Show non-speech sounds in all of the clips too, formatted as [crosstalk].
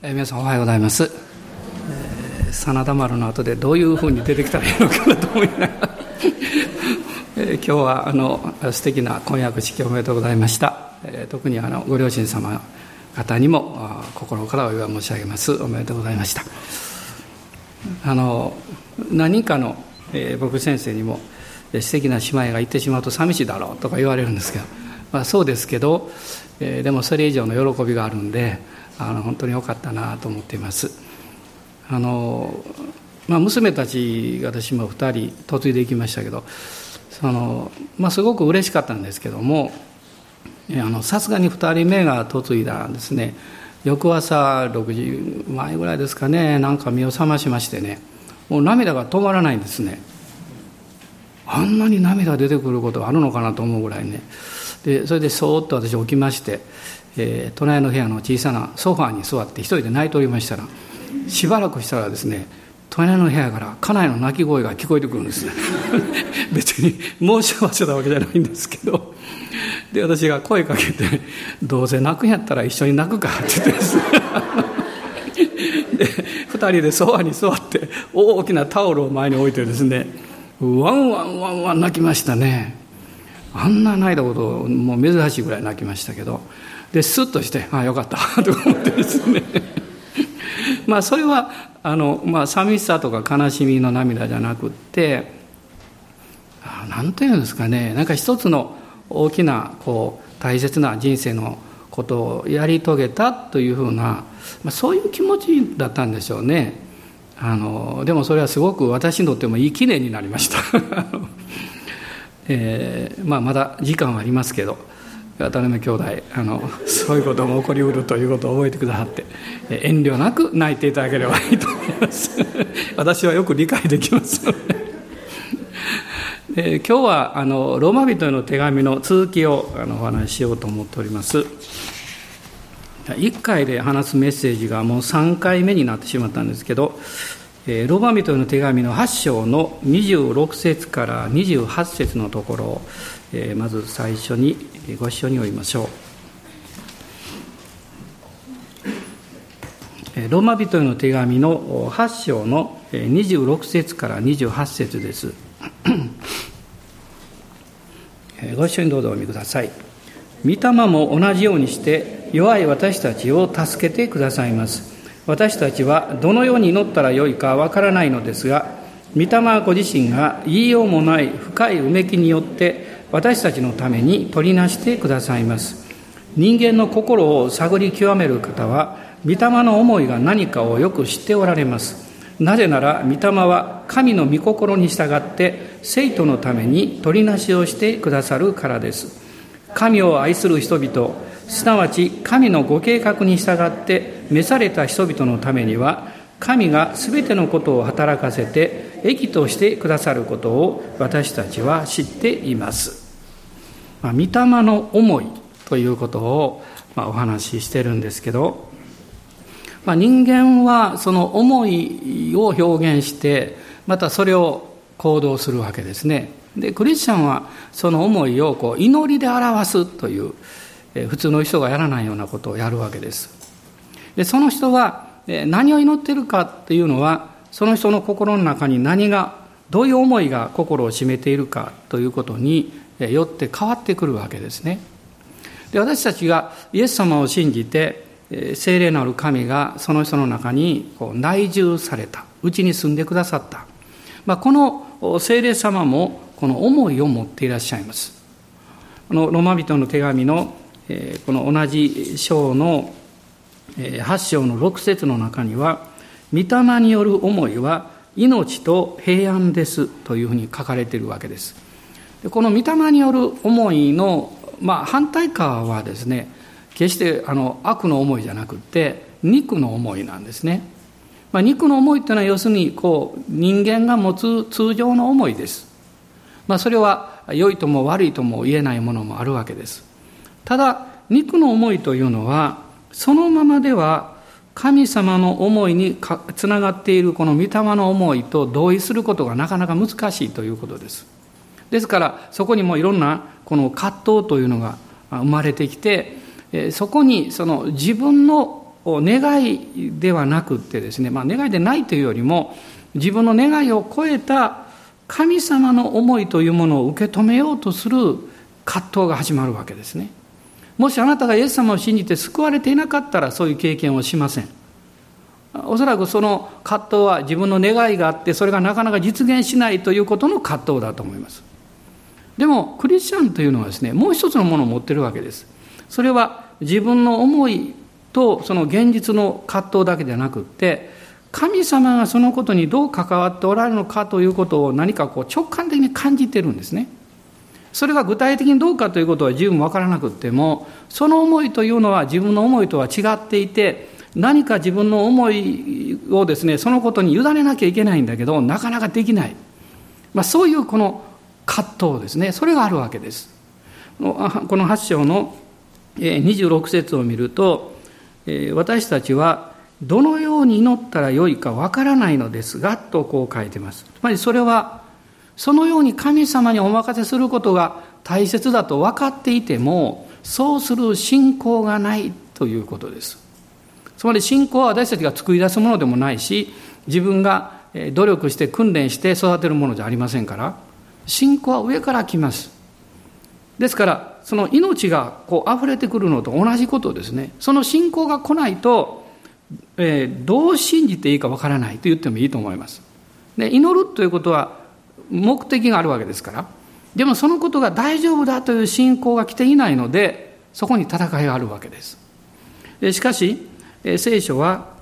えー、皆さんおはようございます、えー、真田丸の後でどういうふうに出てきたらいいのかなと思いながら、[laughs] えー、今日はあの素敵な婚約式おめでとうございました、えー、特にあのご両親様方にも心からお祝い申し上げます。おめでとうございました。あの何人かの、えー、僕先生にも素敵な姉妹が行ってしまうと寂しいだろうとか言われるんですけど、まあ、そうですけど、えー、でもそれ以上の喜びがあるんであの本当に良かったなと思っています。あの、まあ、娘たち私も2人嫁いでいきましたけどその、まあ、すごく嬉しかったんですけどもさすがに2人目が嫁いだんですね。翌朝6時前ぐらいですかねなんか目を覚ましましてねもう涙が止まらないんですね。あんなに涙出てくることがあるのかなと思うぐらいね。でそれでそーっと私起きましてえー、隣の部屋の小さなソファーに座って一人で泣いておりましたらしばらくしたらですね隣の部屋から家内の泣き声が聞こえてくるんです。[laughs] 別に申し合わせたわけじゃないんですけど。で私が声かけて「どうせ泣くんやったら一緒に泣くか」って言ってですね。で2人でソファーに座って大きなタオルを前に置いてですねワンワンワンワン泣きましたね。あんな泣いたこともう珍しいぐらい泣きましたけどでスッとしてああよかった [laughs] と思ってですね。[laughs] まあそれはあの、まあ、寂しさとか悲しみの涙じゃなくって何て言うんですかね。なんか一つの大きなこう大切な人生のことをやり遂げたというふうな、まあ、そういう気持ちだったんでしょうね。あのでもそれはすごく私にとってもいい記念になりました、[laughs] えーまあ、まだ時間はありますけど渡辺兄弟あのそういうことも起こりうるということを覚えてくださって遠慮なく泣いていただければいいと思います。[laughs] 私はよく理解できます。の [laughs] で今日はあのローマ人への手紙の続きをあのお話ししようと思っております。1回で話すメッセージがもう3回目になってしまったんですけどローマ人への手紙の8章の26節から28節のところをまず最初にご一緒に読みましょう。ローマ人への手紙の8章の26節から28節です。ご一緒にどうぞお見ください。御霊も同じようにして弱い私たちを助けてくださいます。私たちはどのように祈ったらよいかわからないのですが御霊ご自身が言いようもない深いうめきによって私たちのために取りなしてくださいます。人間の心を探り極める方は御霊の思いが何かをよく知っておられます。なぜなら御霊は神の御心に従って生徒のために取りなしをしてくださるからです。神を愛する人々すなわち神のご計画に従って召された人々のためには神が全てのことを働かせて益としてくださることを私たちは知っています。まあ、御霊の思いということを、まあ、お話ししてるんですけど、まあ、人間はその思いを表現してまたそれを行動するわけですね。でクリスチャンはその思いをこう祈りで表すという、普通の人がやらないようなことをやるわけです。でその人は何を祈っているかっていうのはその人の心の中に何がどういう思いが心を占めているかということによって変わってくるわけですね。で私たちがイエス様を信じて聖霊なる神がその人の中にこう内住された。うちに住んでくださった、まあ、この聖霊様もこの思いを持っていらっしゃいます。このロマ人の手紙のこの同じ章の8章の6節の中には「御霊による思いは命と平安です」というふうに書かれているわけです。この御霊による思いの、まあ、反対側はですね決してあの悪の思いじゃなくて肉の思いなんですね。まあ、肉の思いというのは要するにこう人間が持つ通常の思いです。まあ、それは良いとも悪いとも言えないものもあるわけです。ただ肉の思いというのはそのままでは神様の思いにつながっているこの御霊の思いと同意することがなかなか難しいということです。ですからそこにもいろんなこの葛藤というのが生まれてきてそこにその自分の願いではなくってですね、まあ、願いでないというよりも自分の願いを超えた神様の思いというものを受け止めようとする葛藤が始まるわけですねもしあなたがイエス様を信じて救われていなかったらそういう経験をしません。おそらくその葛藤は自分の願いがあってそれがなかなか実現しないということの葛藤だと思います。でもクリスチャンというのはですねもう一つのものを持ってるわけです。それは自分の思いとその現実の葛藤だけではなくって神様がそのことにどう関わっておられるのかということを何かこう直感的に感じてるんですね。それが具体的にどうかということは十分わからなくてもその思いというのは自分の思いとは違っていて何か自分の思いをですねそのことに委ねなきゃいけないんだけどなかなかできない、まあ、そういうこの葛藤ですね。それがあるわけです。この8章の26節を見ると私たちはどのように祈ったらよいかわからないのですがとこう書いてます。つまりそれはそのように神様にお任せすることが大切だと分かっていてもそうする信仰がないということです。つまり信仰は私たちが作り出すものでもないし自分が努力して訓練して育てるものじゃありませんから信仰は上から来ます。ですからその命がこう溢れてくるのと同じことですね。その信仰が来ないとえー、どう信じていいかわからないと言ってもいいと思います。で祈るということは目的があるわけですからでもそのことが大丈夫だという信仰が来ていないのでそこに戦いがあるわけです。しかし、聖書は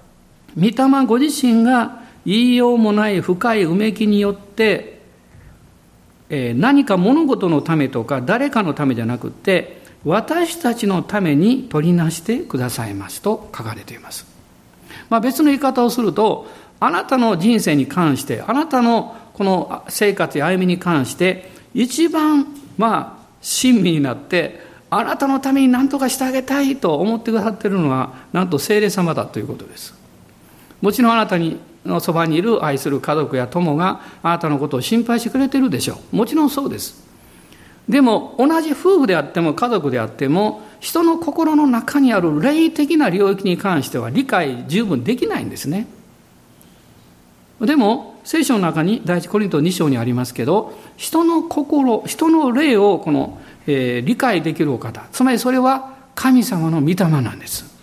御霊ご自身が言いようもない深いうめきによって何か物事のためとか誰かのためじゃなくて私たちのために取りなしてくださいますと書かれています。まあ、別の言い方をするとあなたの人生に関してあなたのこの生活や歩みに関して一番まあ親身になってあなたのために何とかしてあげたいと思ってくださっているのはなんと聖霊様だということです。もちろんあなたにのそばにいる愛する家族や友があなたのことを心配してくれてるでしょう。もちろんそうです。でも同じ夫婦であっても家族であっても人の心の中にある霊的な領域に関しては理解十分できないんですね。でも聖書の中に第一コリント2章にありますけど人の心人の霊をこの、えー、理解できるお方つまりそれは神様の御霊なんです。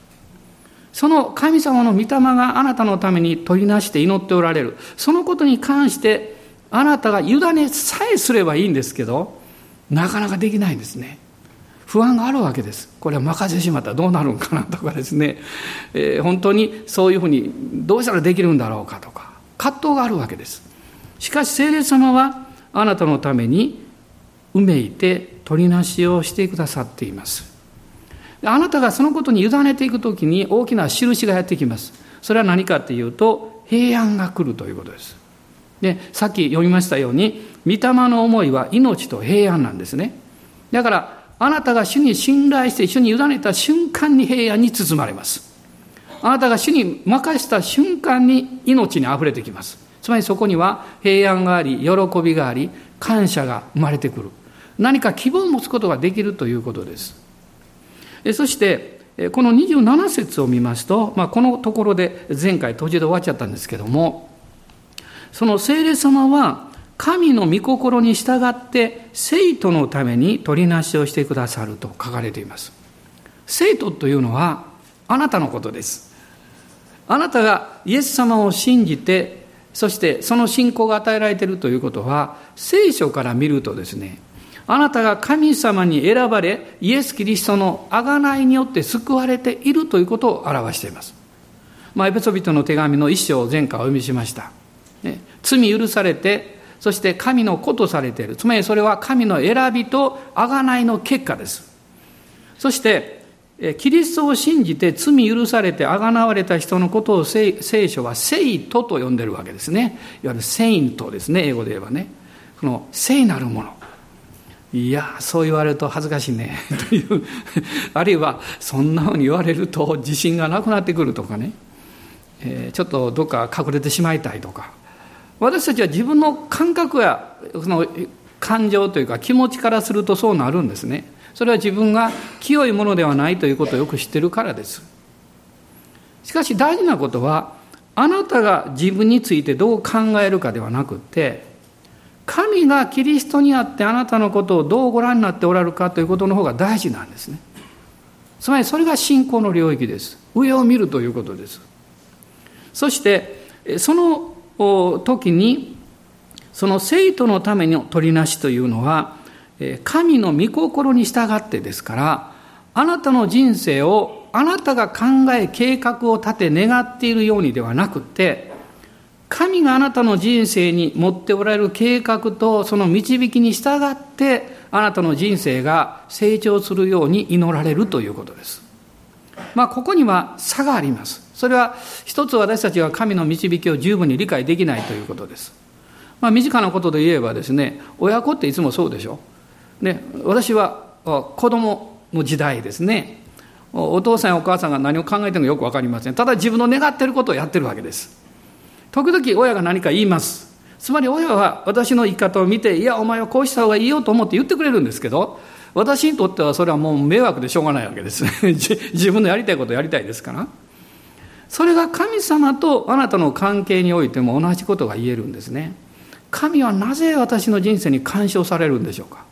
その神様の御霊があなたのために取りなして祈っておられる。そのことに関してあなたが委ねさえすればいいんですけどなかなかできないんですね。不安があるわけです。これは任せてしまった。らどうなるんかなとかですね、えー、本当にそういうふうにどうしたらできるんだろうかとか。葛藤があるわけです。しかし聖霊様はあなたのためにうめいて取りなしをしてくださっています。あなたがそのことに委ねていくときに大きな印がやってきます。それは何かっていうと平安が来るということです。でさっき読みましたように御霊の思いは命と平安なんですね。だからあなたが主に信頼して主に委ねた瞬間に平安に包まれます。あなたが主に任した瞬間に命に溢れてきます。つまりそこには平安があり、喜びがあり、感謝が生まれてくる。何か希望を持つことができるということです。そして、この27節を見ますと、まあ、このところで前回途中で終わっちゃったんですけども、その聖霊様は神の御心に従って生徒のために取りなしをしてくださると書かれています。生徒というのはあなたのことです。あなたがイエス様を信じて、そしてその信仰が与えられているということは、聖書から見るとですね、あなたが神様に選ばれ、イエス・キリストの贖いによって救われているということを表しています。まあ、エペソビトの手紙の一章を前回お読みしました。ね、罪許されて、そして神の子とされている。つまりそれは神の選びと贖いの結果です。そして、キリストを信じて罪許されて贖われた人のことを聖書は聖徒と呼んでるわけですね。いわゆるセイントですね、英語で言えばね。この聖なるもの。いや、そう言われると恥ずかしいね。[laughs] という、あるいはそんなふうに言われると自信がなくなってくるとかね。えー、ちょっとどっか隠れてしまいたいとか。私たちは自分の感覚やその感情というか気持ちからするとそうなるんですねそれは自分が清いものではないということをよく知ってるからですしかし大事なことは、あなたが自分についてどう考えるかではなくて、神がキリストにあってあなたのことをどうご覧になっておられるかということの方が大事なんですね。つまりそれが信仰の領域です。上を見るということです。そして、その時に、その生徒のための取りなしというのは、神の御心に従ってですから、あなたの人生をあなたが考え計画を立て願っているようにではなくて神があなたの人生に持っておられる計画とその導きに従ってあなたの人生が成長するように祈られるということです。まあここには差があります。それは一つ私たちが神の導きを十分に理解できないということです。まあ身近なことで言えばですね親子っていつもそうでしょ？ね私は子供の時代ですね。お父さんやお母さんが何を考えてるのかよく分かりません。ただ自分の願ってることをやってるわけです。時々親が何か言います。つまり親は私の生き方を見ていやお前はこうした方がいいよと思って言ってくれるんですけど私にとってはそれはもう迷惑でしょうがないわけです。[laughs] 自分のやりたいことやりたいですから。それが神様とあなたの関係においても同じことが言えるんですね。神はなぜ私の人生に干渉されるんでしょうか。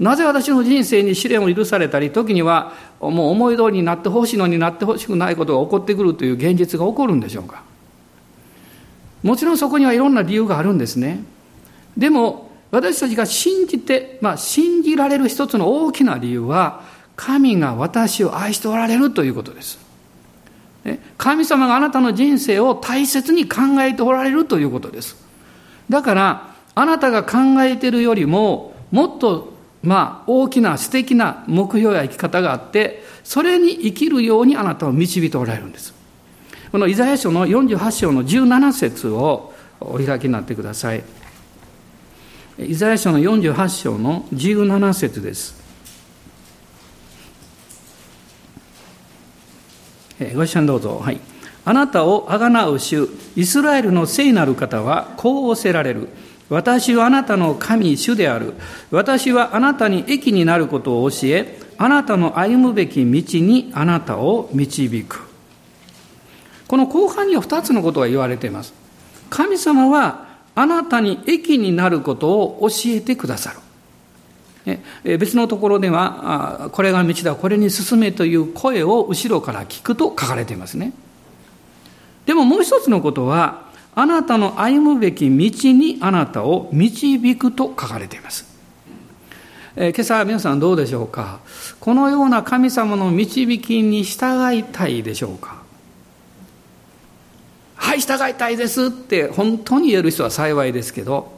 なぜ私の人生に試練を許されたり、時にはもう思い通りになってほしいのになってほしくないことが起こってくるという現実が起こるんでしょうか。もちろんそこにはいろんな理由があるんですね。でも、私たちが信じて、まあ、信じられる一つの大きな理由は、神が私を愛しておられるということです。神様があなたの人生を大切に考えておられるということです。だから、あなたが考えているよりも、もっとまあ、大きな素敵な目標や生き方があって、それに生きるようにあなたを導いておられるんです。このイザヤ書の48章の17節をお開きになってください。イザヤ書の48章の17節です。ご一緒にどうぞ。はい。あなたをあがなう主、イスラエルの聖なる方はこう仰せられる。私はあなたの神、主である。私はあなたに益になることを教え、あなたの歩むべき道にあなたを導く。この後半には二つのことが言われています。神様はあなたに益になることを教えてくださる。別のところでは、これが道だ、これに進めという声を後ろから聞くと書かれていますね。でももう一つのことは、あなたの歩むべき道にあなたを導くと書かれています。えー、今朝皆さんどうでしょうか？このような神様の導きに従いたいでしょうか？はい従いたいですって本当に言える人は幸いですけど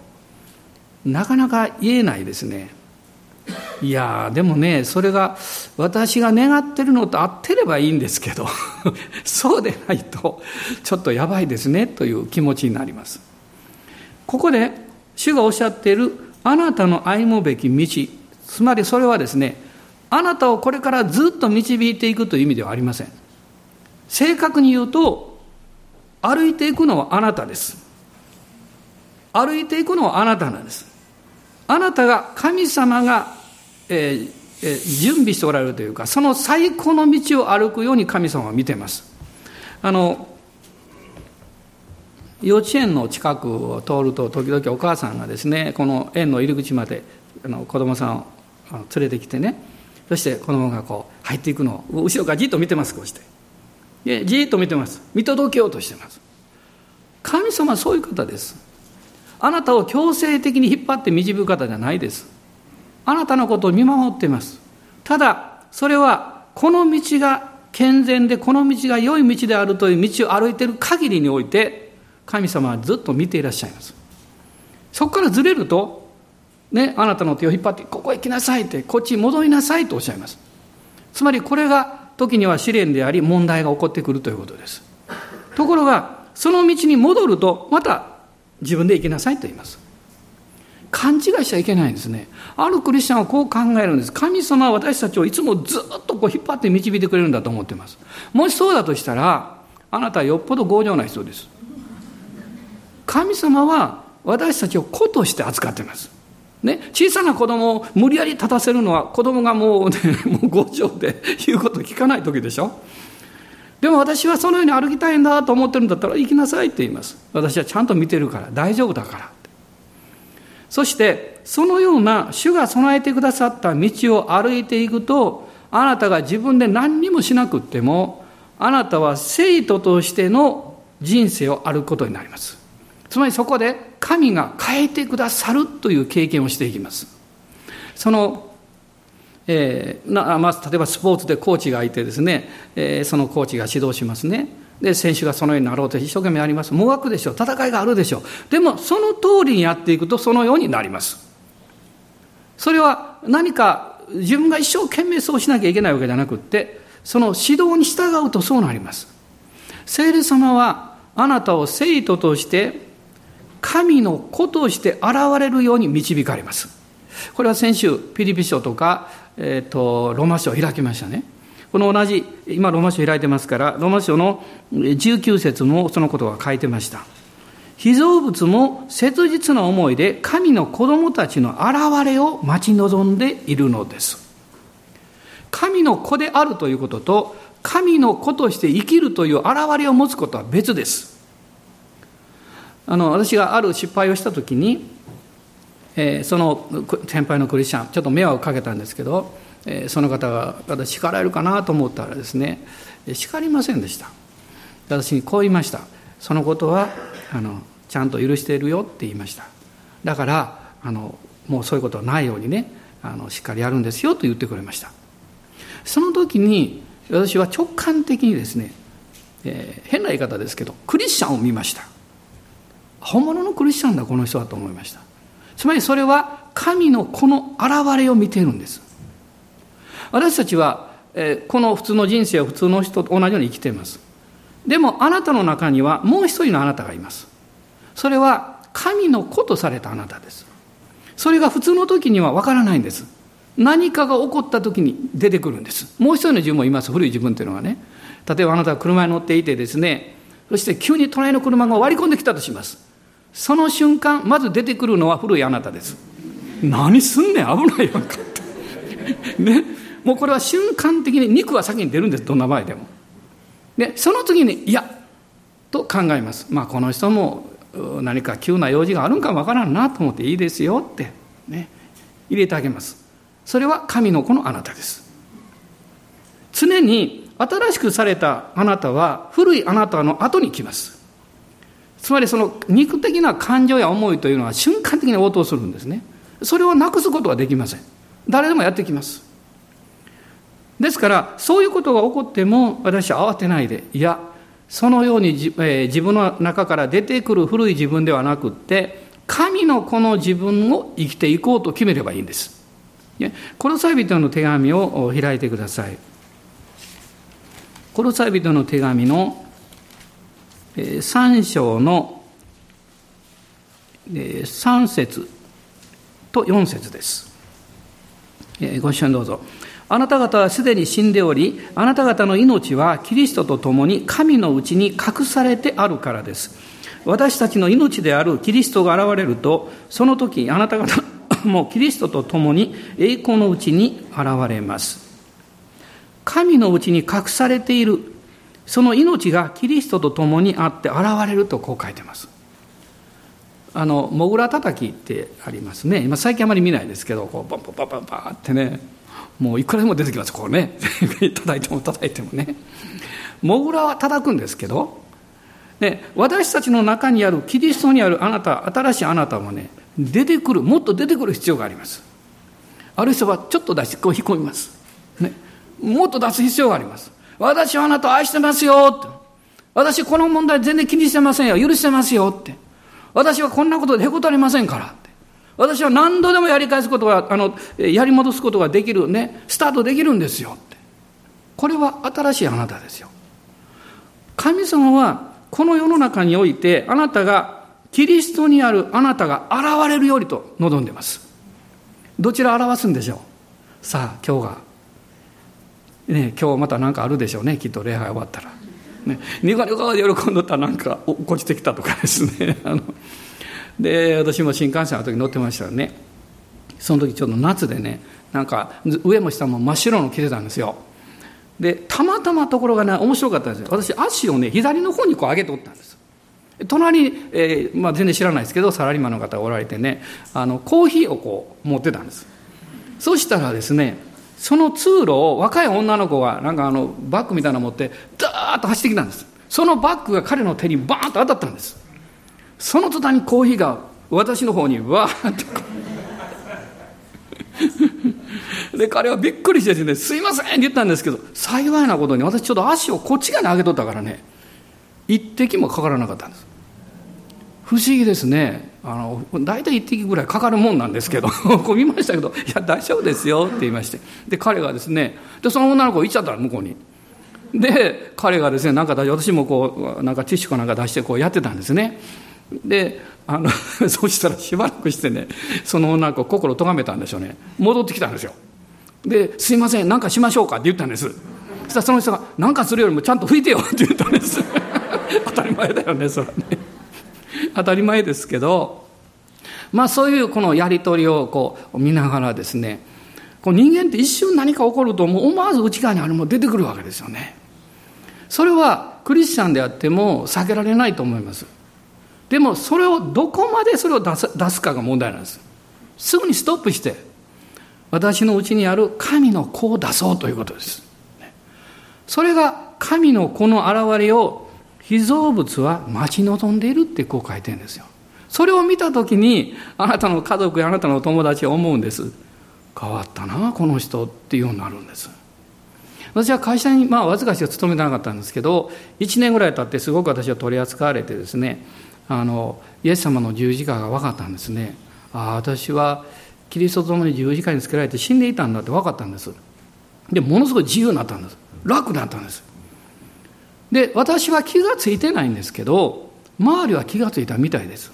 なかなか言えないですね。いやでもねそれが私が願ってるのと合ってればいいんですけど [laughs] そうでないとちょっとやばいですねという気持ちになります。ここで主がおっしゃっているあなたの歩むべき道つまりそれはですねあなたをこれからずっと導いていくという意味ではありません。正確に言うと歩いていくのはあなたです。歩いていくのはあなたなんです。あなたが神様がえーえー、準備しておられるというかその最高の道を歩くように神様は見てます。あの幼稚園の近くを通ると時々お母さんがですねこの園の入り口まであの子供さんを連れてきてねそして子供がこう入っていくのを後ろからじっと見てますこうして。でじっと見てます。見届けようとしてます。神様はそういう方です。あなたを強制的に引っ張って導く方じゃないです。あなたのことを見守っています。ただ、それは、この道が健全で、この道が良い道であるという道を歩いている限りにおいて、神様はずっと見ていらっしゃいます。そこからずれると、ね、あなたの手を引っ張って、ここへ行きなさいって、こっちに戻りなさいとおっしゃいます。つまりこれが時には試練であり、問題が起こってくるということです。ところが、その道に戻ると、また自分で行きなさいと言います。勘違いしちゃいけないんですね。あるクリスチャンはこう考えるんです。神様は私たちをいつもずっとこう引っ張って導いてくれるんだと思ってます。もしそうだとしたら、あなたはよっぽど強情な人です。神様は私たちを子として扱ってます。ね、小さな子供を無理やり立たせるのは子供がもう、ね、[laughs] もう強情で言うこと聞かない時でしょでも私はそのように歩きたいんだと思ってるんだったら行きなさいって言います私はちゃんと見てるから大丈夫だからそしてそのような主が備えてくださった道を歩いていくとあなたが自分で何にもしなくってもあなたは生徒としての人生を歩くことになります。つまりそこで神が変えてくださるという経験をしていきます。そのえーまあ、例えばスポーツでコーチがいてですね、えー、そのコーチが指導しますね。で選手がそのようになろうと一生懸命やります。もがくでしょう。戦いがあるでしょう。でもその通りにやっていくとそのようになります。それは何か自分が一生懸命そうしなきゃいけないわけじゃなくってその指導に従うとそうなります。聖霊様はあなたを生徒として神の子として現れるように導かれます。これは先週ピリピ書とかえーと、ロマ書を開きましたね。この同じ、今ローマ書開いてますから、ローマ書の19節もそのことが書いてました。被造物も切実な思いで神の子供たちの現れを待ち望んでいるのです。神の子であるということと、神の子として生きるという現れを持つことは別です。あの私がある失敗をしたときに、えー、その先輩のクリスチャンちょっと迷惑かけたんですけど、え、その方が私叱られるかなと思ったらですね叱りませんでした。私にこう言いました。そのことはあのちゃんと許しているよって言いました。だからあのもうそういうことはないようにねあのしっかりやるんですよと言ってくれました。その時に私は直感的にですね、えー、変な言い方ですけどクリスチャンを見ました。本物のクリスチャンだこの人はと思いました。つまりそれは神のこの現れを見ているんです。私たちは、えこの普通の人生を普通の人と同じように生きています。でもあなたの中にはもう一人のあなたがいます。それは神の子とされたあなたです。それが普通の時にはわからないんです。何かが起こった時に出てくるんです。もう一人の自分もいます。古い自分というのはね。例えばあなたが車に乗っていてですね、そして急に隣の車が割り込んできたとします。その瞬間、まず出てくるのは古いあなたです。何すんねん、危ないやんかって。ね。もうこれは瞬間的に肉は先に出るんです、どんな場合でも。で、その次に、いや、と考えます。まあ、この人も何か急な用事があるんかわからんなと思っていいですよって、ね、入れてあげます。それは神の子のあなたです。常に新しくされたあなたは古いあなたの後に来ます。つまりその肉的な感情や思いというのは瞬間的に応答するんですね。それをなくすことはできません。誰でもやってきます。ですから、そういうことが起こっても、私は慌てないで、いや、そのように自,、えー、自分の中から出てくる古い自分ではなくって、神のこの自分を生きていこうと決めればいいんです。コロサイ人の手紙を開いてください。コロサイ人の手紙の3章の3節と4節です。ご一緒にどうぞ。あなた方はすでに死んでおり、あなた方の命はキリストと共に神のうちに隠されてあるからです。私たちの命であるキリストが現れると、その時あなた方もキリストと共に栄光のうちに現れます。神のうちに隠されているその命がキリストと共にあって現れるとこう書いてます。あの、モグラ叩きってありますね。今最近あまり見ないですけど、こう、バンバンバンバンバンってね、もういくらでも出てきます、こうね。[laughs] 叩いても叩いてもね。モグラは叩くんですけど、で私たちの中にあるキリストにあるあなた、新しいあなたもね、出てくる、もっと出てくる必要があります。ある人はちょっと出してこう引っ込みます。ね。もっと出す必要があります。私はあなたを愛してますよって。私この問題全然気にしてませんよ。許してますよって。私はこんなことでへこたれませんから。私は何度でもやり返すことが、あの、やり戻すことができるね、スタートできるんですよって。これは新しいあなたですよ。神様はこの世の中においてあなたがキリストにあるあなたが現れるよりと望んでます。どちら表すんでしょう？さあ今日がね、今日また何かあるでしょうねきっと礼拝終わったら。ね、ニコニコで喜んどったらなんか落っこちてきたとかですねあので私も新幹線の時乗ってましたらね。その時ちょうど夏でねなんか上も下も真っ白の着てたんですよ。でたまたまところがね面白かったんですよ。私足をね左の方にこう上げておったんです。隣に、えーまあ、全然知らないですけどサラリーマンの方がおられてねあのコーヒーをこう持ってたんです。そしたらですねその通路を若い女の子がなんかあのバッグみたいなの持ってダーッと走ってきたんです。そのバッグが彼の手にバーンと当たったんです。その途端にコーヒーが私の方にわーっと [laughs] で彼はびっくりしてですね「すいません」って言ったんですけど幸いなことに私ちょっと足をこっち側に上げとったからね一滴もかからなかったんです。不思議ですね。あの大体一滴ぐらいかかるもんなんですけど [laughs] こう見ましたけど「いや大丈夫ですよ」って言いまして。で彼がですねでその女の子行っちゃったら向こうに。で彼がですねなんか私もこうなんかティッシュかなんか出してこうやってたんですね。であの [laughs] そうしたらしばらくしてねその女の子心咎めたんでしょうね。戻ってきたんですよ。で「すいません何かしましょうか」って言ったんです。そしたらその人が「何かするよりもちゃんと拭いてよ」って言ったんです。[laughs] 当たり前だよねそれはね。当たり前ですけどまあそういうこのやり取りをこう見ながらですねこう人間って一瞬何か起こると思わず内側にあるもの出てくるわけですよね。それはクリスチャンであっても避けられないと思います。でもそれをどこまでそれを出す出すかが問題なんです。すぐにストップして私のうちにある神の子を出そうということです。それが神の子の現れを被造物は待ち望んでいるってこう書いてるんですよ。それを見た時にあなたの家族やあなたの友達は思うんです。変わったなこの人っていうようになるんです。私は会社にまあわずかしか勤めてなかったんですけど1年ぐらい経ってすごく私は取り扱われてですねあのイエス様の十字架が分かったんですね。ああ私はキリストと共に十字架につけられて死んでいたんだって分かったんです。でものすごい自由になったんです。楽になったんです。で私は気が付いてないんですけど周りは気が付いたみたいです。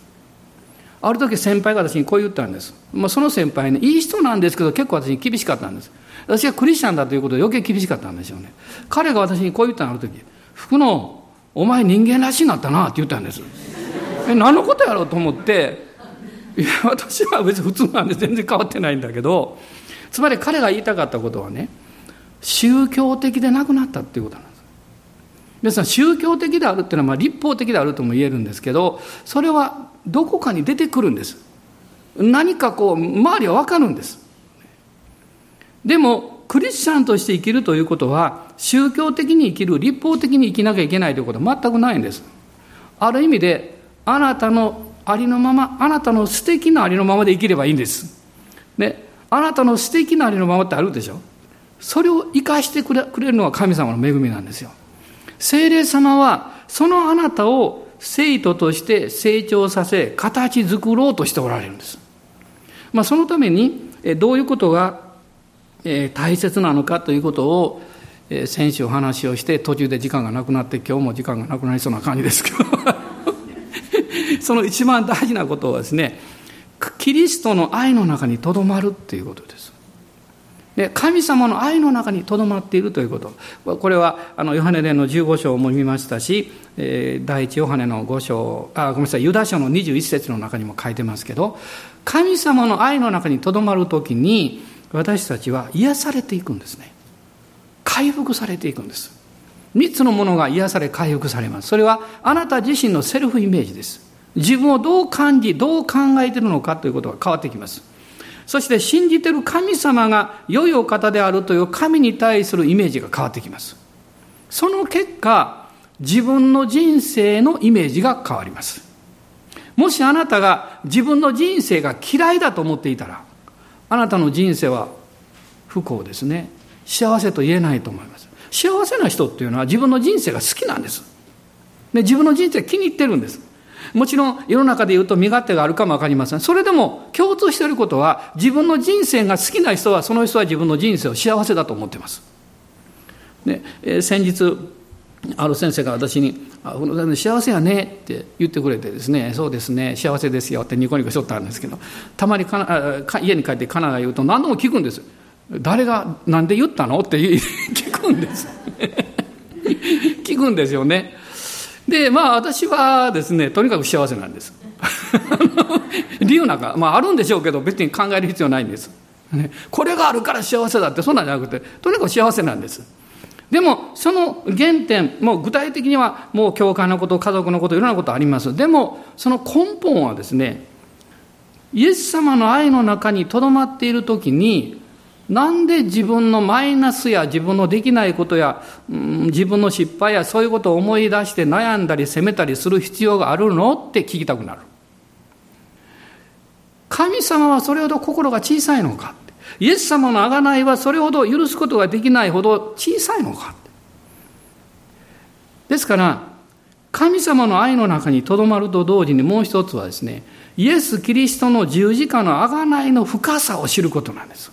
ある時先輩が私にこう言ったんです、まあ、その先輩ねいい人なんですけど結構私に厳しかったんです。私がクリスチャンだということで余計厳しかったんでしょうね。彼が私にこう言ったのある時「福野お前人間らしいなったな」って言ったんです。え何のことやろうと思っていや私は別に普通なんで全然変わってないんだけどつまり彼が言いたかったことはね宗教的でなくなったっていうことなんです。皆さん宗教的であるっていうのはまあ立法的であるとも言えるんですけどそれはどこかに出てくるんです。何かこう周りは分かるんです。でもクリスチャンとして生きるということは宗教的に生きる立法的に生きなきゃいけないということは全くないんです。ある意味であなたのありのままあなたの素敵なありのままで生きればいいんです。であなたの素敵なありのままってあるでしょ。それを生かしてくれるのは神様の恵みなんですよ。精霊様はそのあなたを生徒として成長させ形作ろうとしておられるんです、まあ、そのためにどういうことが大切なのかということを先週お話をして途中で時間がなくなって今日も時間がなくなりそうな感じですけど。[laughs] その一番大事なことはですねキリストの愛の中にとどまるっていうことです。で神様の愛の中にとどまっているということ。これはあのヨハネ伝の15章も見ましたし、えー、第一ヨハネの5章あごめんなさいユダ書の21節の中にも書いてますけど神様の愛の中にとどまる時に私たちは癒されていくんですね。回復されていくんです。3つのものが癒され回復されます。それはあなた自身のセルフイメージです。自分をどう感じどう考えているのかということが変わってきます。そして信じている神様が良いお方であるという神に対するイメージが変わってきます。その結果、自分の人生のイメージが変わります。もしあなたが自分の人生が嫌いだと思っていたら、あなたの人生は不幸ですね。幸せと言えないと思います。幸せな人っていうのは自分の人生が好きなんです。で自分の人生気に入ってるんです。もちろん世の中で言うと身勝手があるかもわかりません。それでも共通していることは自分の人生が好きな人はその人は自分の人生を幸せだと思っています。で、えー、先日ある先生が私に「あこの幸せやね」って言ってくれてですね「そうですね幸せですよ」ってニコニコしとったんですけどたまにかな家に帰ってカナが言うと何度も聞くんです誰が何で言ったのって聞くんです [laughs] 聞くんですよねで、まあ私はですね、とにかく幸せなんです。[laughs] 理由なんか、まああるんでしょうけど、別に考える必要ないんです。ね、これがあるから幸せだって、そんなんじゃなくて、とにかく幸せなんです。でも、その原点、もう具体的にはもう教会のこと、家族のこと、いろんなことあります。でも、その根本はですね、イエス様の愛の中にとどまっているときに、なんで自分のマイナスや自分のできないことや、うん、自分の失敗やそういうことを思い出して悩んだり責めたりする必要があるのって聞きたくなる。神様はそれほど心が小さいのかってイエス様の贖いはそれほど許すことができないほど小さいのかですから、神様の愛の中にとどまると同時にもう一つはですね、イエス・キリストの十字架の贖いの深さを知ることなんです。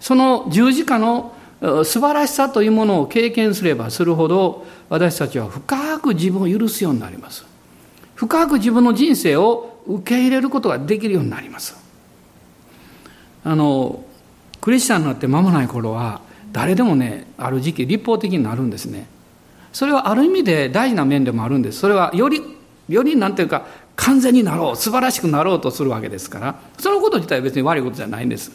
その十字架の素晴らしさというものを経験すればするほど私たちは深く自分を許すようになります。深く自分の人生を受け入れることができるようになります。あのクリスチャンになって間もない頃は誰でもねある時期立法的になるんですね。それはある意味で大事な面でもあるんです。それはよりよりなんていうか完全になろう素晴らしくなろうとするわけですからそのこと自体は別に悪いことじゃないんです。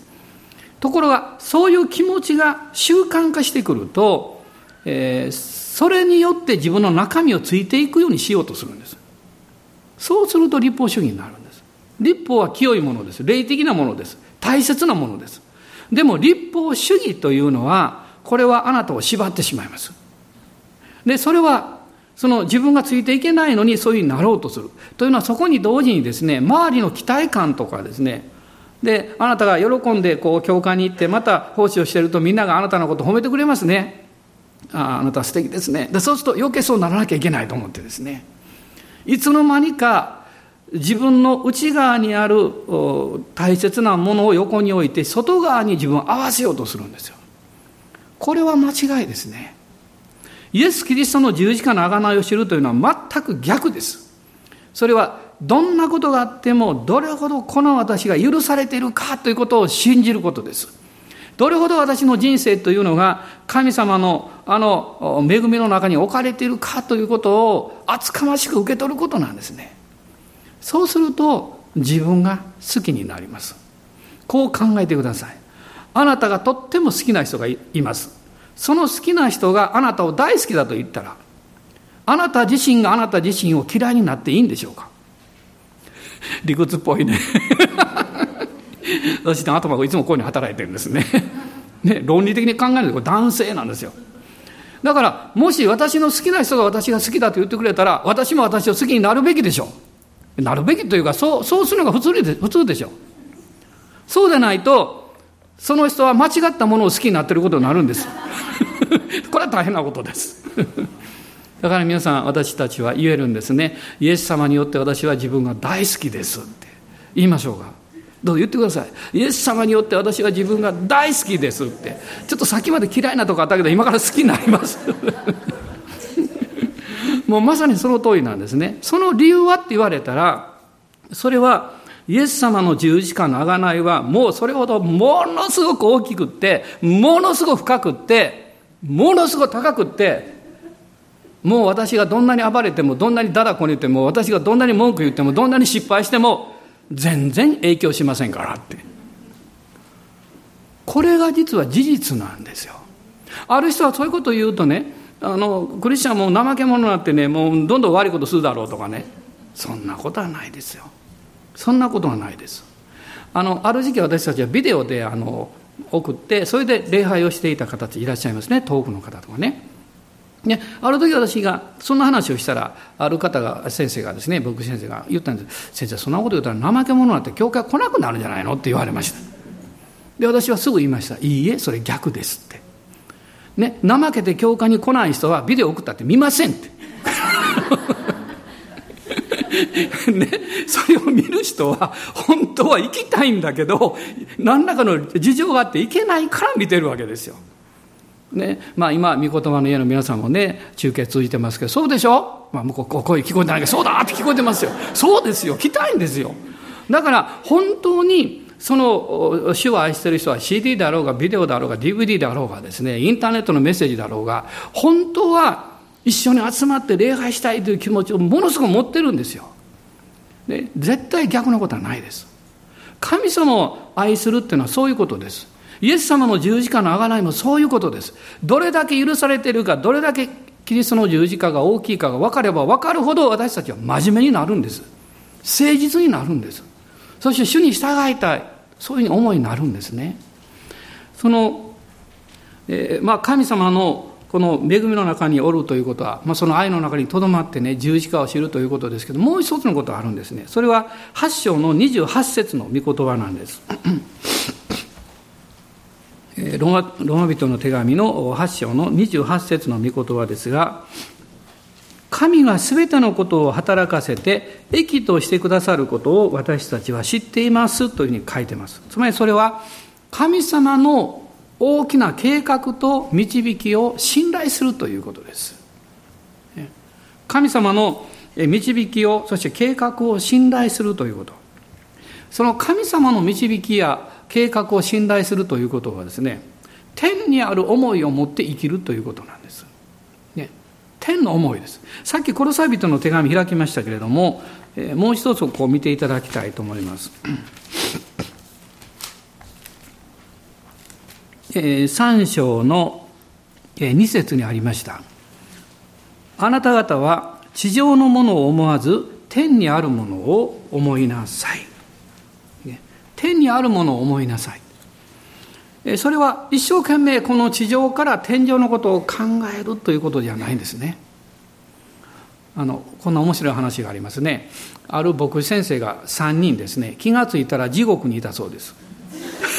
ところがそういう気持ちが習慣化してくると、えー、それによって自分の中身をついていくようにしようとするんですそうすると立法主義になるんです立法は清いものです霊的なものです大切なものですでも立法主義というのはこれはあなたを縛ってしまいますでそれはその自分がついていけないのにそういうふうになろうとするというのはそこに同時にですね周りの期待感とかですねで、あなたが喜んで、こう、教会に行って、また奉仕をしていると、みんながあなたのこと褒めてくれますね。ああ、あなた素敵ですね。で、そうすると余計そうならなきゃいけないと思ってですね。いつの間にか、自分の内側にある大切なものを横に置いて、外側に自分を合わせようとするんですよ。これは間違いですね。イエス・キリストの十字架の贖いを知るというのは全く逆です。それはどんなことがあってもどれほどこの私が許されているかということを信じることです。どれほど私の人生というのが神様のあの恵みの中に置かれているかということを厚かましく受け取ることなんですね。そうすると自分が好きになります。こう考えてください。あなたがとっても好きな人がいます。その好きな人があなたを大好きだと言ったら、あなた自身があなた自身を嫌いになっていいんでしょうか理屈っぽいね [laughs] 私の頭がいつもこういうふうに働いてるんですね [laughs] ね論理的に考えると男性なんですよだからもし私の好きな人が私が好きだと言ってくれたら私も私を好きになるべきでしょうなるべきというかそうそうするのが普通で普通でしょ。そうでないとその人は間違ったものを好きになってることになるんです。[laughs] これは大変なことです。[laughs] だから皆さん私たちは言えるんですね。イエス様によって私は自分が大好きですって。言いましょうか。どう言ってください。イエス様によって私は自分が大好きですって。ちょっと先まで嫌いなとこあったけど今から好きになります。[laughs] もうまさにその通りなんですねその理由はって言われたらそれはイエス様の十字架の贖いはもうそれほどものすごく大きくってものすごく深くってものすごく高くってもう私がどんなに暴れても、どんなにだだこねても、私がどんなに文句言っても、どんなに失敗しても、全然影響しませんからって。これが実は事実なんですよ。ある人はそういうことを言うとね、あの、クリスチャンも怠け者になってね、もうどんどん悪いことするだろうとかね。そんなことはないですよ。そんなことはないです。あの、ある時期私たちはビデオで、あの、送って、それで礼拝をしていた方たちいらっしゃいますね。遠くの方とかね。ね、ある時私がそんな話をしたらある方が先生がですね僕先生が言ったんです先生そんなこと言ったら怠け者なんて教会来なくなるんじゃないの？って言われましたで私はすぐ言いましたいいえそれ逆ですってね怠けて教会に来ない人はビデオ送ったって見ませんって [laughs] ね、それを見る人は本当は行きたいんだけど何らかの事情があって行けないから見てるわけですよね、まあ今、御言葉の家の皆さんもね、中継続いてますけど、そうでしょ？まあ向こう声聞こえてないけど、そうだって聞こえてますよ。そうですよ。来たいんですよ。だから、本当に、その、主を愛している人は CD だろうが、ビデオだろうが、DVD だろうがですね、インターネットのメッセージだろうが、本当は一緒に集まって礼拝したいという気持ちをものすごく持ってるんですよ。で絶対逆のことはないです。神様を愛するっていうのはそういうことです。イエス様の十字架の贖いもそういうことです。どれだけ許されているか、どれだけキリストの十字架が大きいかが分かれば分かるほど私たちは真面目になるんです。誠実になるんです。そして主に従いたい。そういうふうに思いになるんですね。その、えー、まあ神様のこの恵みの中におるということは、まあ、その愛の中にとどまってね十字架を知るということですけどもう一つのことがあるんですねそれは8章の28節の御言葉なんですロマロマ人の手紙の8章の28節の御言葉ですが神がすべてのことを働かせて益としてくださることを私たちは知っていますというふうに書いてますつまりそれは神様の大きな計画と導きを信頼するということです。神様の導きを、そして計画を信頼するということ。その神様の導きや計画を信頼するということはですね、天にある思いを持って生きるということなんです。天の思いです。さっきコロサイ人の手紙開きましたけれども、もう一つこう見ていただきたいと思います。3章の2節にありました。あなた方は地上のものを思わず天にあるものを思いなさい。天にあるものを思いなさい。それは一生懸命この地上から天上のことを考えるということじゃないんですね。あのこんな面白い話がありますね。ある牧師先生が3人ですね、気がついたら地獄にいたそうです。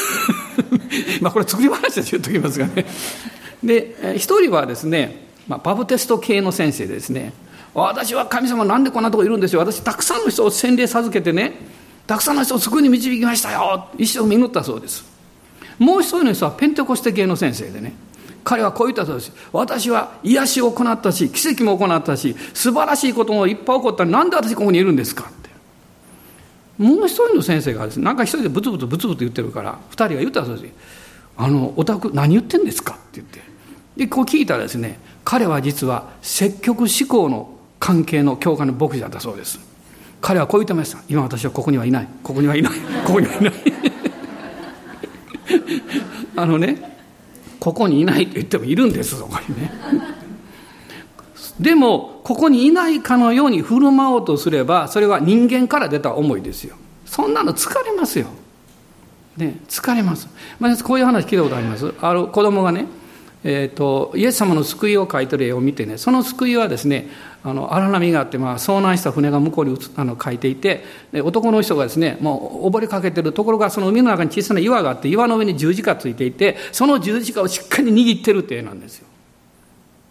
[laughs] まあこれ作り話で言っときますがね。で、一人はですね、まあ、バブテスト系の先生ですね、私は神様なんでこんなとこいるんですよ。私たくさんの人を洗礼授けてね、たくさんの人を救いに導きましたよ。一生祈ったそうです。もう一人の人はペンテコステ系の先生でね、彼はこう言ったそうです。私は癒しを行ったし、奇跡も行ったし、素晴らしいこともいっぱい起こったなんで私ここにいるんですか？ってもう一人の先生がですね、なんか一人でブツブツブツブツ言ってるから、二人が言ったそうです。あの、お宅何言ってんですか？って言って。で、こう聞いたらですね、彼は実は積極思考の関係の教科の牧師だったそうです。彼はこう言ってました。今私はここにはいない。ここにはいない。ここにはいない。あのね、ここにいないと言ってもいるんです、そこにね。でも、ここにいないかのように振る舞おうとすれば、それは人間から出た思いですよ。そんなの疲れますよ。ね、疲れます。まあ、こういう話聞いたことあります。ある子供がね、えーと、イエス様の救いを描いてる絵を見てねその救いはですねあの荒波があって、まあ、遭難した船が向こうにあの描いていて男の人がですねもう溺れかけてるところがその海の中に小さな岩があって岩の上に十字架ついていてその十字架をしっかり握ってるって絵なんですよ。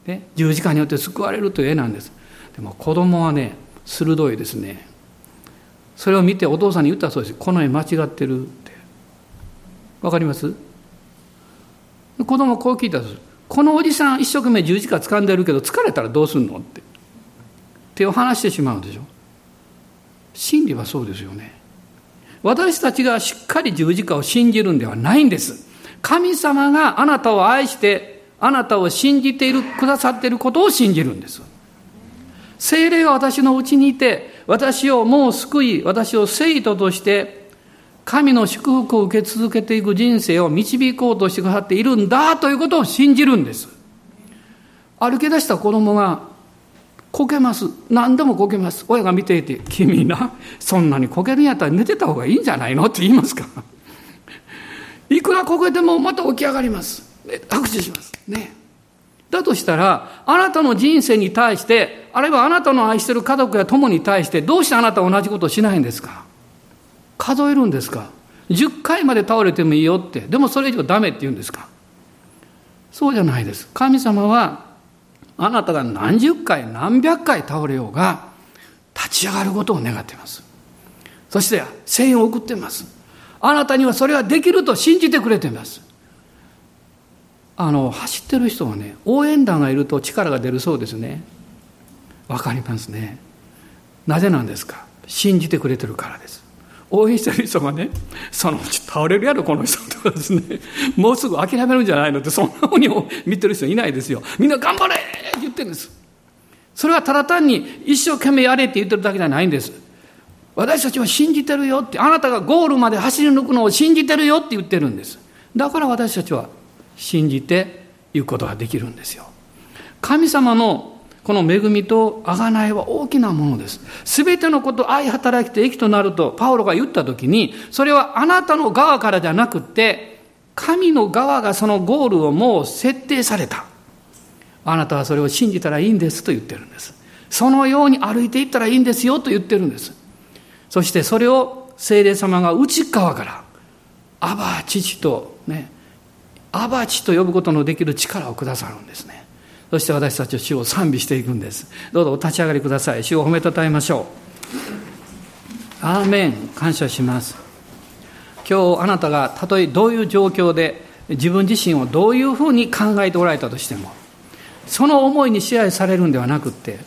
ね、十字架によって救われるという絵なんです。でも子供はね鋭いですね。それを見てお父さんに言ったそうです。この絵間違ってるって。わかります？子供こう聞いたんです。このおじさん一生懸命十字架掴んでるけど疲れたらどうすんのって。手を離してしまうでしょ。真理はそうですよね。私たちがしっかり十字架を信じるんではないんです。神様があなたを愛してあなたを信じている、くださっていることを信じるんです。精霊が私のうちにいて、私をもう救い、私を生徒として、神の祝福を受け続けていく人生を導こうとしてくださっているんだということを信じるんです。歩き出した子供が、こけます。何でもこけます。親が見ていて、君な、そんなにこけるんやったら寝てた方がいいんじゃないのって言いますか。[laughs] いくらこけてもまた起き上がります。握手します。ね。だとしたら、あなたの人生に対して、あるいはあなたの愛してる家族や友に対して、どうしてあなたは同じことをしないんですか？数えるんですか ?10 回まで倒れてもいいよって。でもそれ以上ダメって言うんですか？そうじゃないです。神様は、あなたが何十回、何百回倒れようが、立ち上がることを願っています。そして、声援を送っています。あなたにはそれができると信じてくれています。あの走ってる人はね応援団がいると力が出るそうですねわかりますねなぜなんですか？信じてくれてるからです応援してる人がねそのうち倒れるやろこの人とかですね。[laughs] もうすぐ諦めるんじゃないのってそんなふうに見てる人いないですよ。[laughs] みんな頑張れって言ってるんです。それはただ単に一生懸命やれって言ってるだけじゃないんです。私たちは信じてるよってあなたがゴールまで走り抜くのを信じてるよって言ってるんです。だから私たちは信じていくことができるんですよ。神様のこの恵みと贖いは大きなものです。すべてのこと愛働きと益となるとパウロが言ったときに、それはあなたの側からじゃなくて、神の側がそのゴールをもう設定された。あなたはそれを信じたらいいんですと言ってるんです。そのように歩いていったらいいんですよと言ってるんです。そしてそれを聖霊様が内側から、アバ父とね、アバ父と呼ぶことのできる力をくださるんですね。そして私たちは主を賛美していくんです。どうぞお立ち上がりください。主を褒めたたえましょう。アーメン。感謝します。今日あなたがたとえどういう状況で自分自身をどういうふうに考えておられたとしても、その思いに支配されるんではなくって、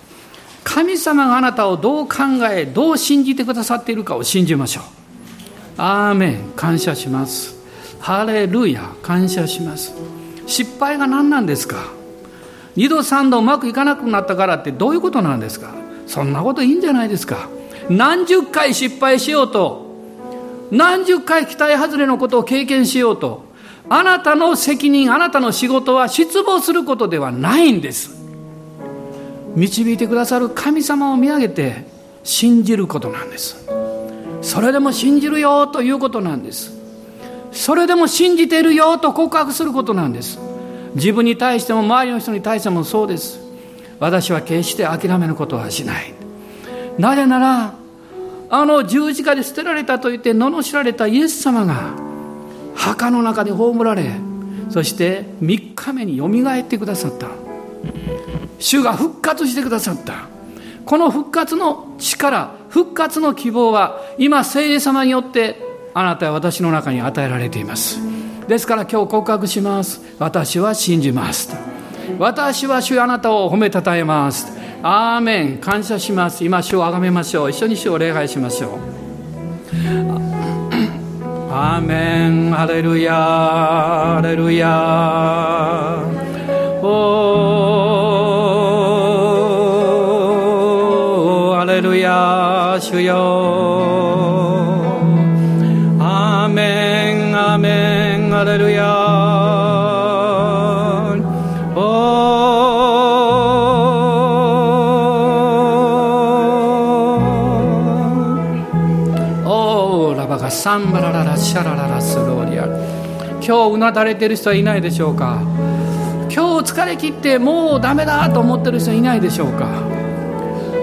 神様があなたをどう考え、どう信じてくださっているかを信じましょう。アーメン。感謝します。ハレルヤ。感謝します。失敗が何なんですか？二度三度うまくいかなくなったからってどういうことなんですか？そんなこといいんじゃないですか。何十回失敗しようと何十回期待外れのことを経験しようとあなたの責任あなたの仕事は失望することではないんです。導いてくださる神様を見上げて信じることなんです。それでも信じるよということなんです。それでも信じているよと告白することなんです。自分に対しても周りの人に対してもそうです。私は決して諦めることはしない。なぜならあの十字架で捨てられたと言って罵られたイエス様が墓の中に葬られそして3日目によみがえってくださった。主が復活してくださった。この復活の力復活の希望は今聖霊様によってあなたは私の中に与えられています。ですから今日告白します。私は信じます。私は主あなたを褒めたたえます。アーメン。感謝します。今主をあがめましょう。一緒に主を礼拝しましょう。アーメン。ハレルヤハレルヤおー。ハレルヤ主よ。サンバラララシャラララスローリア。今日うなだれてる人はいないでしょうか？今日疲れ切ってもうダメだと思ってる人いないでしょうか？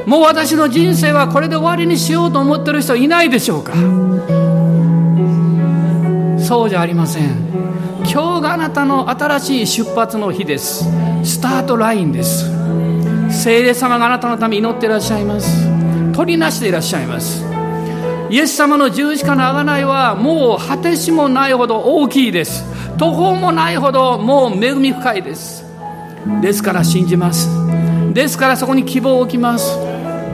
もう私の人生はこれで終わりにしようと思ってる人いないでしょうか？そうじゃありません。今日があなたの新しい出発の日です。スタートラインです。聖霊様があなたのために祈っていらっしゃいます。取りなしでいらっしゃいます。イエス様の十字架の贖いはもう果てしもないほど大きいです。途方もないほどもう恵み深いです。ですから信じます。ですからそこに希望を置きます。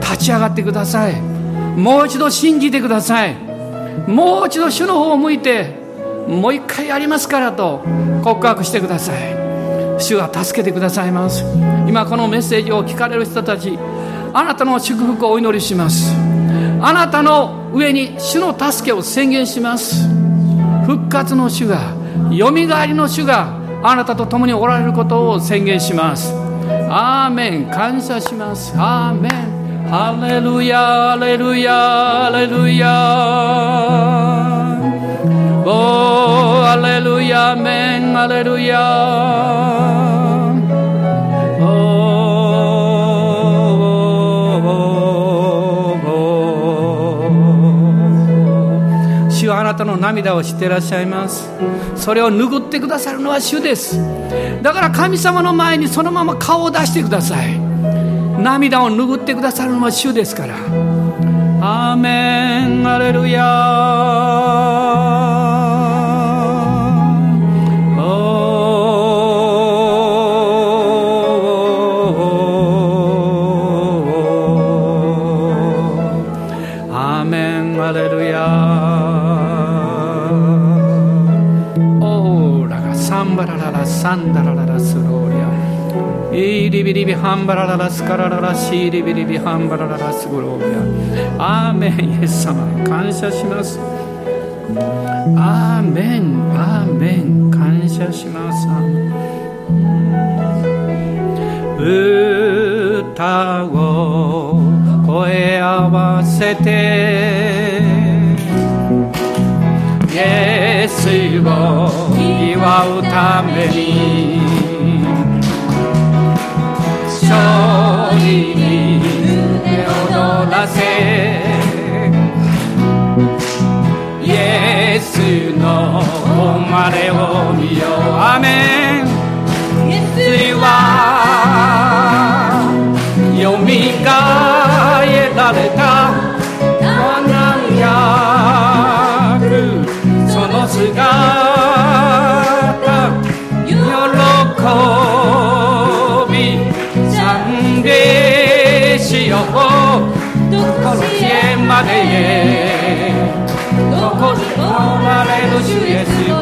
立ち上がってください。もう一度信じてください。もう一度主の方を向いてもう一回やりますからと告白してください。主は助けてくださいます。今このメッセージを聞かれる人たちあなたの祝福をお祈りします。あなたの上に主の助けを宣言します。復活の主がよみがえりの主があなたと共におられることを宣言します。アーメン。感謝します。アーメン。ハレルヤ。ハレルヤ。ハレルヤ。おアレルヤメンアレルヤ涙をしてらっしゃいます。それを拭ってくださるのは主です。だから神様の前にそのまま顔を出してください。涙を拭ってくださるのは主ですから。アーメン。アレルヤサンダラララスローリアイリビリビハンバラララスカラララシーリビリビハンバラララスグローリアアーメンイエス様感謝します。アーメンアーメン感謝します。歌を声合わせてスを祝うために勝利に胸躍らせイエスの誉れを見ようアメンイエスはよみがえられた姿喜び賛美しようどこへまでへどこで生まれる主イエスよ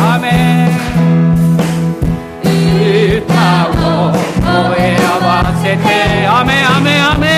アメン歌を声合わせてアメアメアメ。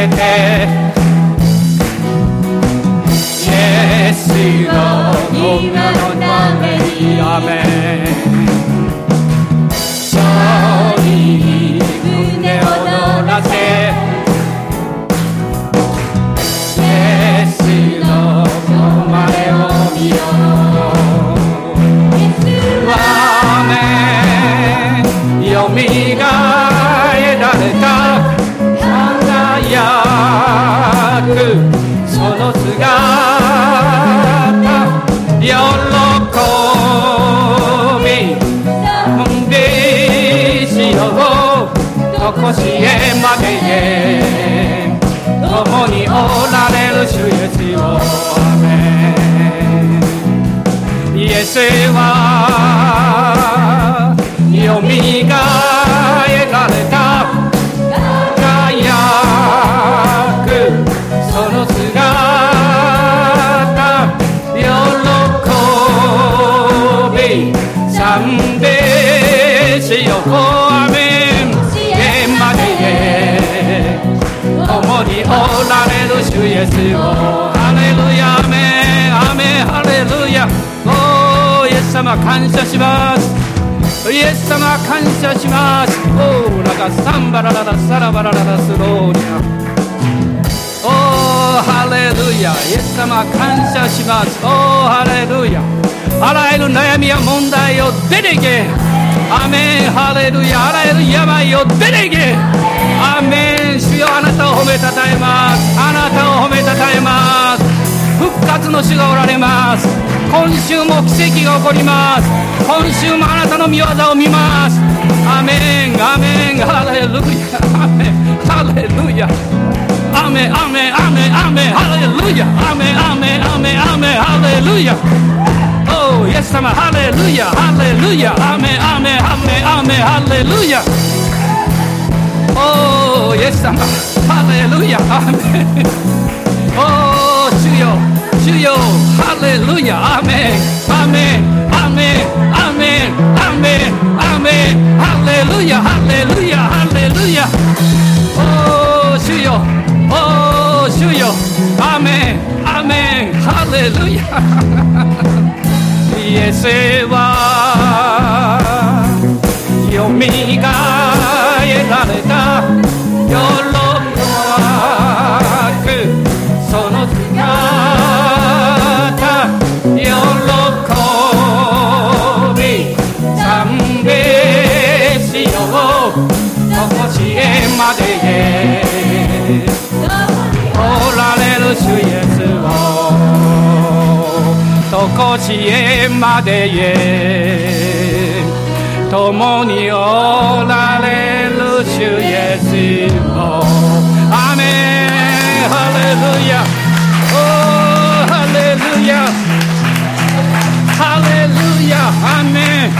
せて。イエスの皆のためにアメン勝利に胸を躍らせイエスの誉れを見よう。アメンよみとこしへまでへ共におられる主イエスよアメン。イエスはイエスよハレルヤアメアメハレルヤ。おーイエス様感謝します。イエス様感謝します。おーラガサンバラララサラバラララスローニャおーハレルヤ。イエス様感謝します。おーハレルヤ。あらゆる悩みや問題を出ていけアメンハレルヤ。あらゆる病を出ていけたを褒めたたえます。あなたを褒めたたえます。復活の主がおられます。今週も奇跡が起こります。今週もあなたの御業を見ます。アメンアメンハレルヤ。アメンハレルヤ。アメンアメンアメンアメンハレルヤ。アメンアメンアメンアメンハレルヤ。おイエス様ハレルヤハレルヤアメンアメンアメンアメンハレルヤ。おイエス様。ハレルヤ。アメン。お主よ。主よ。ハレルヤ。アメン。アメン。アメン。アメン。アメン。アメン。ハレルヤ。ハレルヤ。ハレルヤ。お主よ。お主よ。アメン。アメン。ハレルヤ。イエスは。よみがえ主イエスをとこしえまでへ。共におられる主イエスを。アメン。ハレルヤ。おハレルヤ。ハレルヤ。アメン。